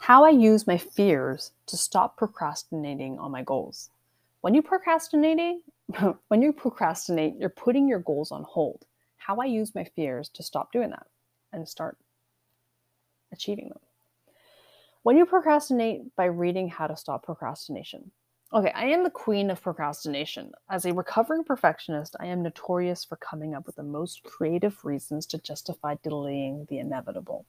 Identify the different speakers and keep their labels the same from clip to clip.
Speaker 1: How I use my fears to stop procrastinating on my goals. When you procrastinating, when you procrastinate, you're putting your goals on hold. How I use my fears to stop doing that and start achieving them. When you procrastinate by reading How to Stop Procrastination. Okay, I am the queen of procrastination. As a recovering perfectionist, I am notorious for coming up with the most creative reasons to justify delaying the inevitable.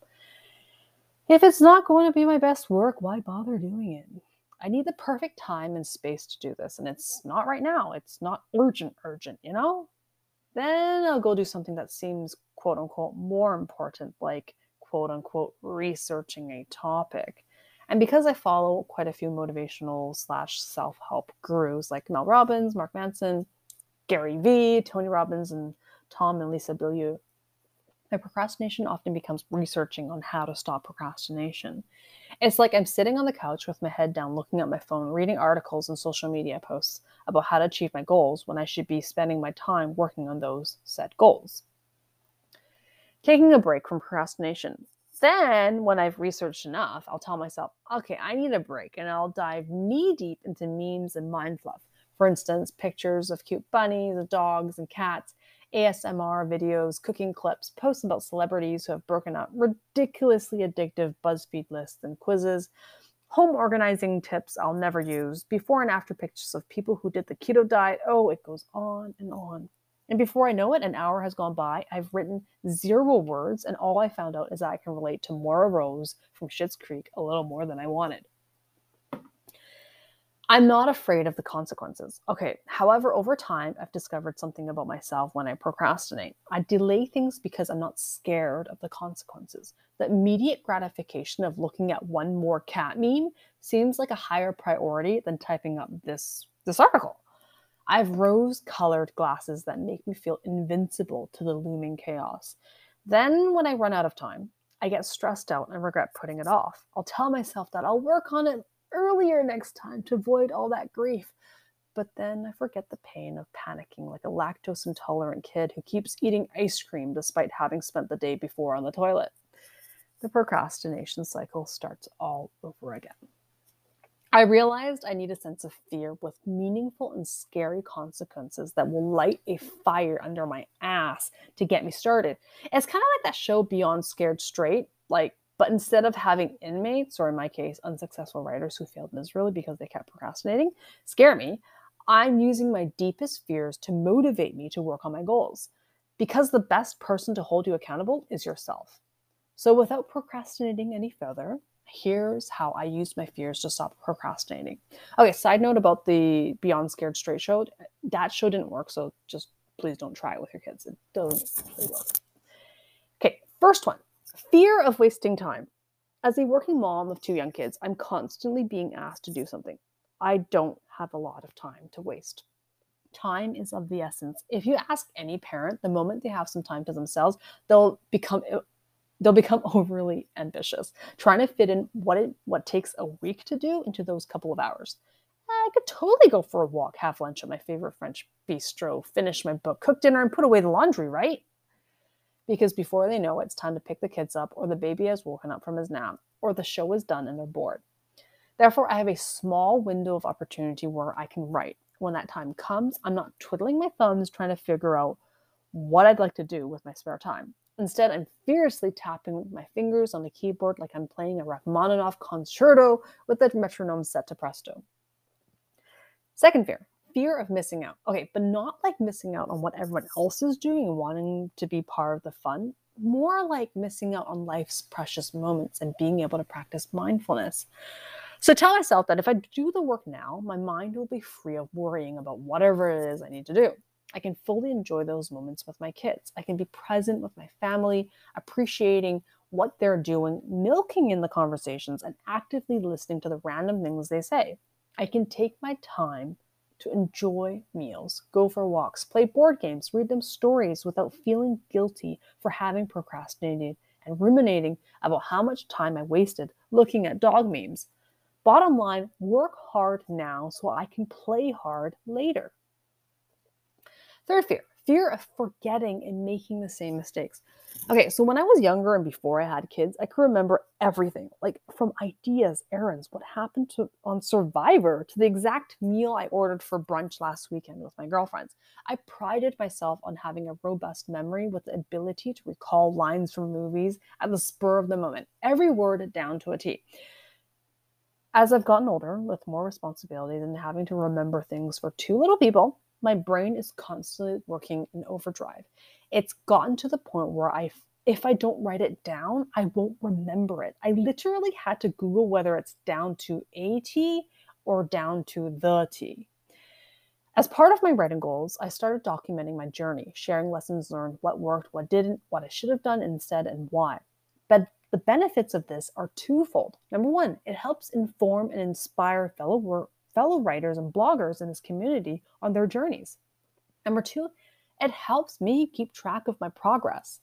Speaker 1: If it's not going to be my best work, why bother doing it? I need the perfect time and space to do this, and it's not right now. It's not urgent, urgent, you know? Then I'll go do something that seems quote unquote more important, like quote unquote researching a topic. And because I follow quite a few motivational slash self help gurus like Mel Robbins, Mark Manson, Gary Vee, Tony Robbins, and Tom and Lisa Bilyeu, my procrastination often becomes researching on how to stop procrastination. It's like I'm sitting on the couch with my head down, looking at my phone, reading articles and social media posts about how to achieve my goals when I should be spending my time working on those set goals. Taking a break from procrastination. Then, when I've researched enough, I'll tell myself, okay, I need a break, and I'll dive knee deep into memes and mind fluff. For instance, pictures of cute bunnies, of dogs, and cats, ASMR videos, cooking clips, posts about celebrities who have broken out ridiculously addictive BuzzFeed lists and quizzes, home organizing tips I'll never use, before and after pictures of people who did the keto diet. Oh, it goes on and on. And before I know it, an hour has gone by. I've written zero words, and all I found out is that I can relate to Moira Rose from Schitt's Creek a little more than I wanted. I'm not afraid of the consequences. Okay, however, over time, I've discovered something about myself when I procrastinate. I delay things because I'm not scared of the consequences. The immediate gratification of looking at one more cat meme seems like a higher priority than typing up this, this article. I have rose colored glasses that make me feel invincible to the looming chaos. Then, when I run out of time, I get stressed out and regret putting it off. I'll tell myself that I'll work on it earlier next time to avoid all that grief. But then I forget the pain of panicking like a lactose intolerant kid who keeps eating ice cream despite having spent the day before on the toilet. The procrastination cycle starts all over again. I realized I need a sense of fear with meaningful and scary consequences that will light a fire under my ass to get me started. It's kind of like that show Beyond Scared Straight. Like, but instead of having inmates, or in my case, unsuccessful writers who failed miserably because they kept procrastinating, scare me, I'm using my deepest fears to motivate me to work on my goals. Because the best person to hold you accountable is yourself. So without procrastinating any further, here's how I used my fears to stop procrastinating. Okay, side note about the Beyond Scared Straight show. That show didn't work, so just please don't try it with your kids. It doesn't really work. Okay, first one Fear of wasting time. As a working mom of two young kids, I'm constantly being asked to do something. I don't have a lot of time to waste. Time is of the essence. If you ask any parent, the moment they have some time to themselves, they'll become uh, they'll become overly ambitious, trying to fit in what it what takes a week to do into those couple of hours. I could totally go for a walk, have lunch at my favorite French bistro, finish my book, cook dinner, and put away the laundry, right? Because before they know it, it's time to pick the kids up, or the baby has woken up from his nap, or the show is done and they're bored. Therefore, I have a small window of opportunity where I can write. When that time comes, I'm not twiddling my thumbs trying to figure out what I'd like to do with my spare time. Instead, I'm fiercely tapping my fingers on the keyboard like I'm playing a Rachmaninoff concerto with the metronome set to presto. Second fear fear of missing out. Okay, but not like missing out on what everyone else is doing and wanting to be part of the fun, more like missing out on life's precious moments and being able to practice mindfulness. So tell myself that if I do the work now, my mind will be free of worrying about whatever it is I need to do. I can fully enjoy those moments with my kids. I can be present with my family, appreciating what they're doing, milking in the conversations, and actively listening to the random things they say. I can take my time to enjoy meals, go for walks, play board games, read them stories without feeling guilty for having procrastinated and ruminating about how much time I wasted looking at dog memes. Bottom line, work hard now so I can play hard later. Third fear fear of forgetting and making the same mistakes. Okay, so when I was younger and before I had kids, I could remember everything, like from ideas, errands, what happened to on Survivor, to the exact meal I ordered for brunch last weekend with my girlfriends. I prided myself on having a robust memory with the ability to recall lines from movies at the spur of the moment, every word down to a T. As I've gotten older, with more responsibilities and having to remember things for two little people, my brain is constantly working in overdrive. It's gotten to the point where I if I don't write it down, I won't remember it. I literally had to Google whether it's down to a T or down to the T. As part of my writing goals, I started documenting my journey, sharing lessons learned, what worked, what didn't, what I should have done instead, and why. But the benefits of this are twofold. Number one, it helps inform and inspire fellow work, fellow writers and bloggers in this community on their journeys. Number two, it helps me keep track of my progress.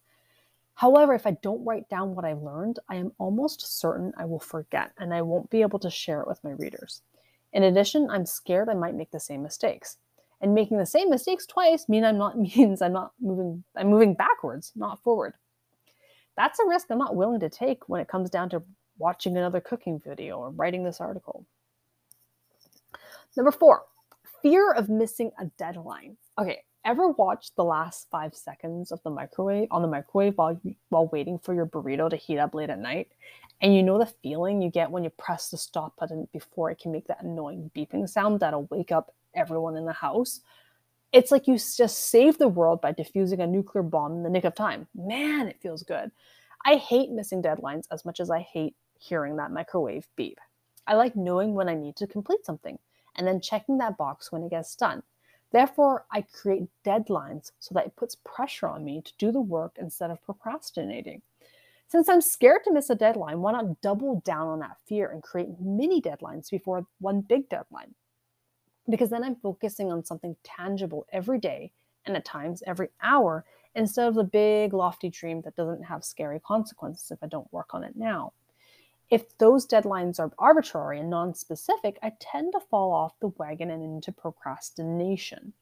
Speaker 1: However, if I don't write down what I learned, I am almost certain I will forget and I won't be able to share it with my readers. In addition, I'm scared I might make the same mistakes. And making the same mistakes twice mean I'm not means I'm not moving I'm moving backwards, not forward. That's a risk I'm not willing to take when it comes down to watching another cooking video or writing this article. Number four, fear of missing a deadline. Okay, ever watch the last five seconds of the microwave on the microwave while while waiting for your burrito to heat up late at night? And you know the feeling you get when you press the stop button before it can make that annoying beeping sound that'll wake up everyone in the house. It's like you just saved the world by defusing a nuclear bomb in the nick of time. Man, it feels good. I hate missing deadlines as much as I hate hearing that microwave beep. I like knowing when I need to complete something and then checking that box when it gets done. Therefore, I create deadlines so that it puts pressure on me to do the work instead of procrastinating. Since I'm scared to miss a deadline, why not double down on that fear and create mini deadlines before one big deadline? Because then I'm focusing on something tangible every day and at times every hour instead of the big lofty dream that doesn't have scary consequences if I don't work on it now. If those deadlines are arbitrary and non specific, I tend to fall off the wagon and into procrastination.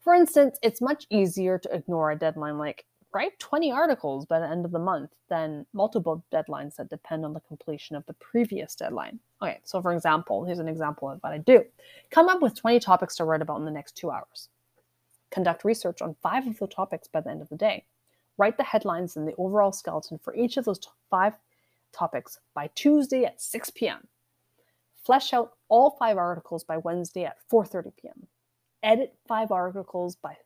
Speaker 1: For instance, it's much easier to ignore a deadline like write 20 articles by the end of the month than multiple deadlines that depend on the completion of the previous deadline. Okay, so for example, here's an example of what I do come up with 20 topics to write about in the next two hours. Conduct research on five of the topics by the end of the day. Write the headlines and the overall skeleton for each of those five topics by Tuesday at 6 p.m. Flesh out all five articles by Wednesday at 4:30 p.m. Edit five articles by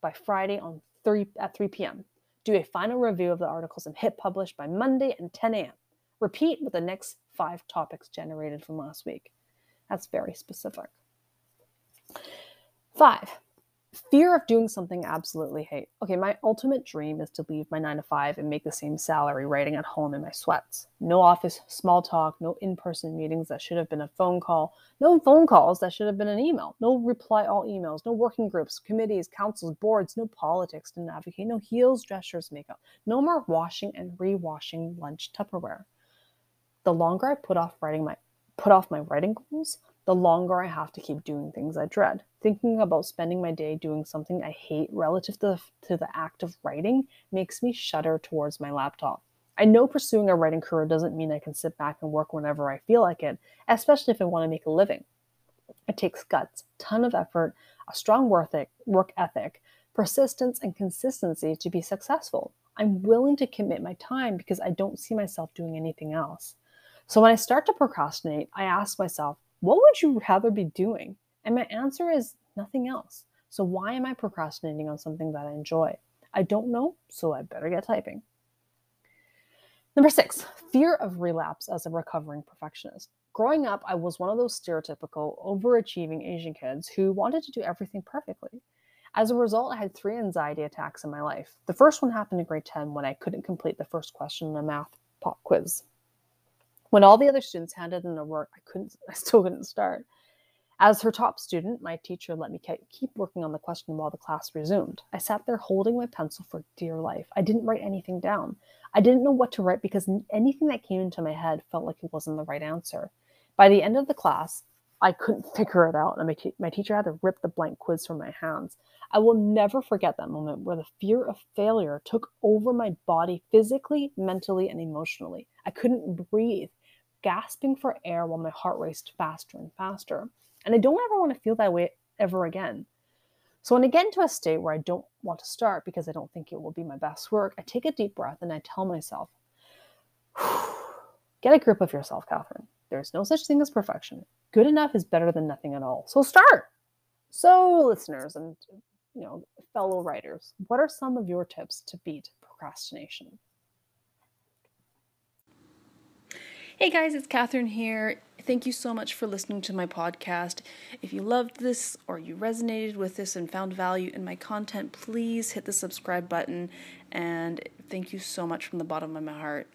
Speaker 1: by Friday on 3 at 3 p.m. Do a final review of the articles and hit publish by Monday at 10 a.m. Repeat with the next five topics generated from last week. That's very specific. Five, fear of doing something absolutely hate. Okay, my ultimate dream is to leave my nine to five and make the same salary writing at home in my sweats. No office small talk, no in person meetings that should have been a phone call, no phone calls that should have been an email, no reply all emails, no working groups, committees, councils, boards, no politics to navigate, no heels, gestures, makeup, no more washing and re-washing lunch Tupperware. The longer I put off writing my put off my writing goals, the longer I have to keep doing things I dread. Thinking about spending my day doing something I hate relative to the, to the act of writing makes me shudder towards my laptop. I know pursuing a writing career doesn't mean I can sit back and work whenever I feel like it, especially if I want to make a living. It takes guts, ton of effort, a strong work ethic, work ethic, persistence, and consistency to be successful. I'm willing to commit my time because I don't see myself doing anything else. So when I start to procrastinate, I ask myself, what would you rather be doing? And my answer is nothing else. So why am I procrastinating on something that I enjoy? I don't know, so I better get typing. Number six, fear of relapse as a recovering perfectionist. Growing up, I was one of those stereotypical, overachieving Asian kids who wanted to do everything perfectly. As a result, I had three anxiety attacks in my life. The first one happened in grade 10 when I couldn't complete the first question in a math pop quiz. When all the other students handed in their work, I couldn't, I still couldn't start. As her top student, my teacher let me keep working on the question while the class resumed. I sat there holding my pencil for dear life. I didn't write anything down. I didn't know what to write because anything that came into my head felt like it wasn't the right answer. By the end of the class, I couldn't figure it out, and my, te- my teacher had to rip the blank quiz from my hands. I will never forget that moment where the fear of failure took over my body physically, mentally, and emotionally. I couldn't breathe, gasping for air while my heart raced faster and faster. And I don't ever want to feel that way ever again. So when I get into a state where I don't want to start because I don't think it will be my best work, I take a deep breath and I tell myself, get a grip of yourself, Catherine. There's no such thing as perfection. Good enough is better than nothing at all. So start. So, listeners and you know, fellow writers, what are some of your tips to beat procrastination?
Speaker 2: Hey guys, it's Catherine here. Thank you so much for listening to my podcast. If you loved this or you resonated with this and found value in my content, please hit the subscribe button. And thank you so much from the bottom of my heart.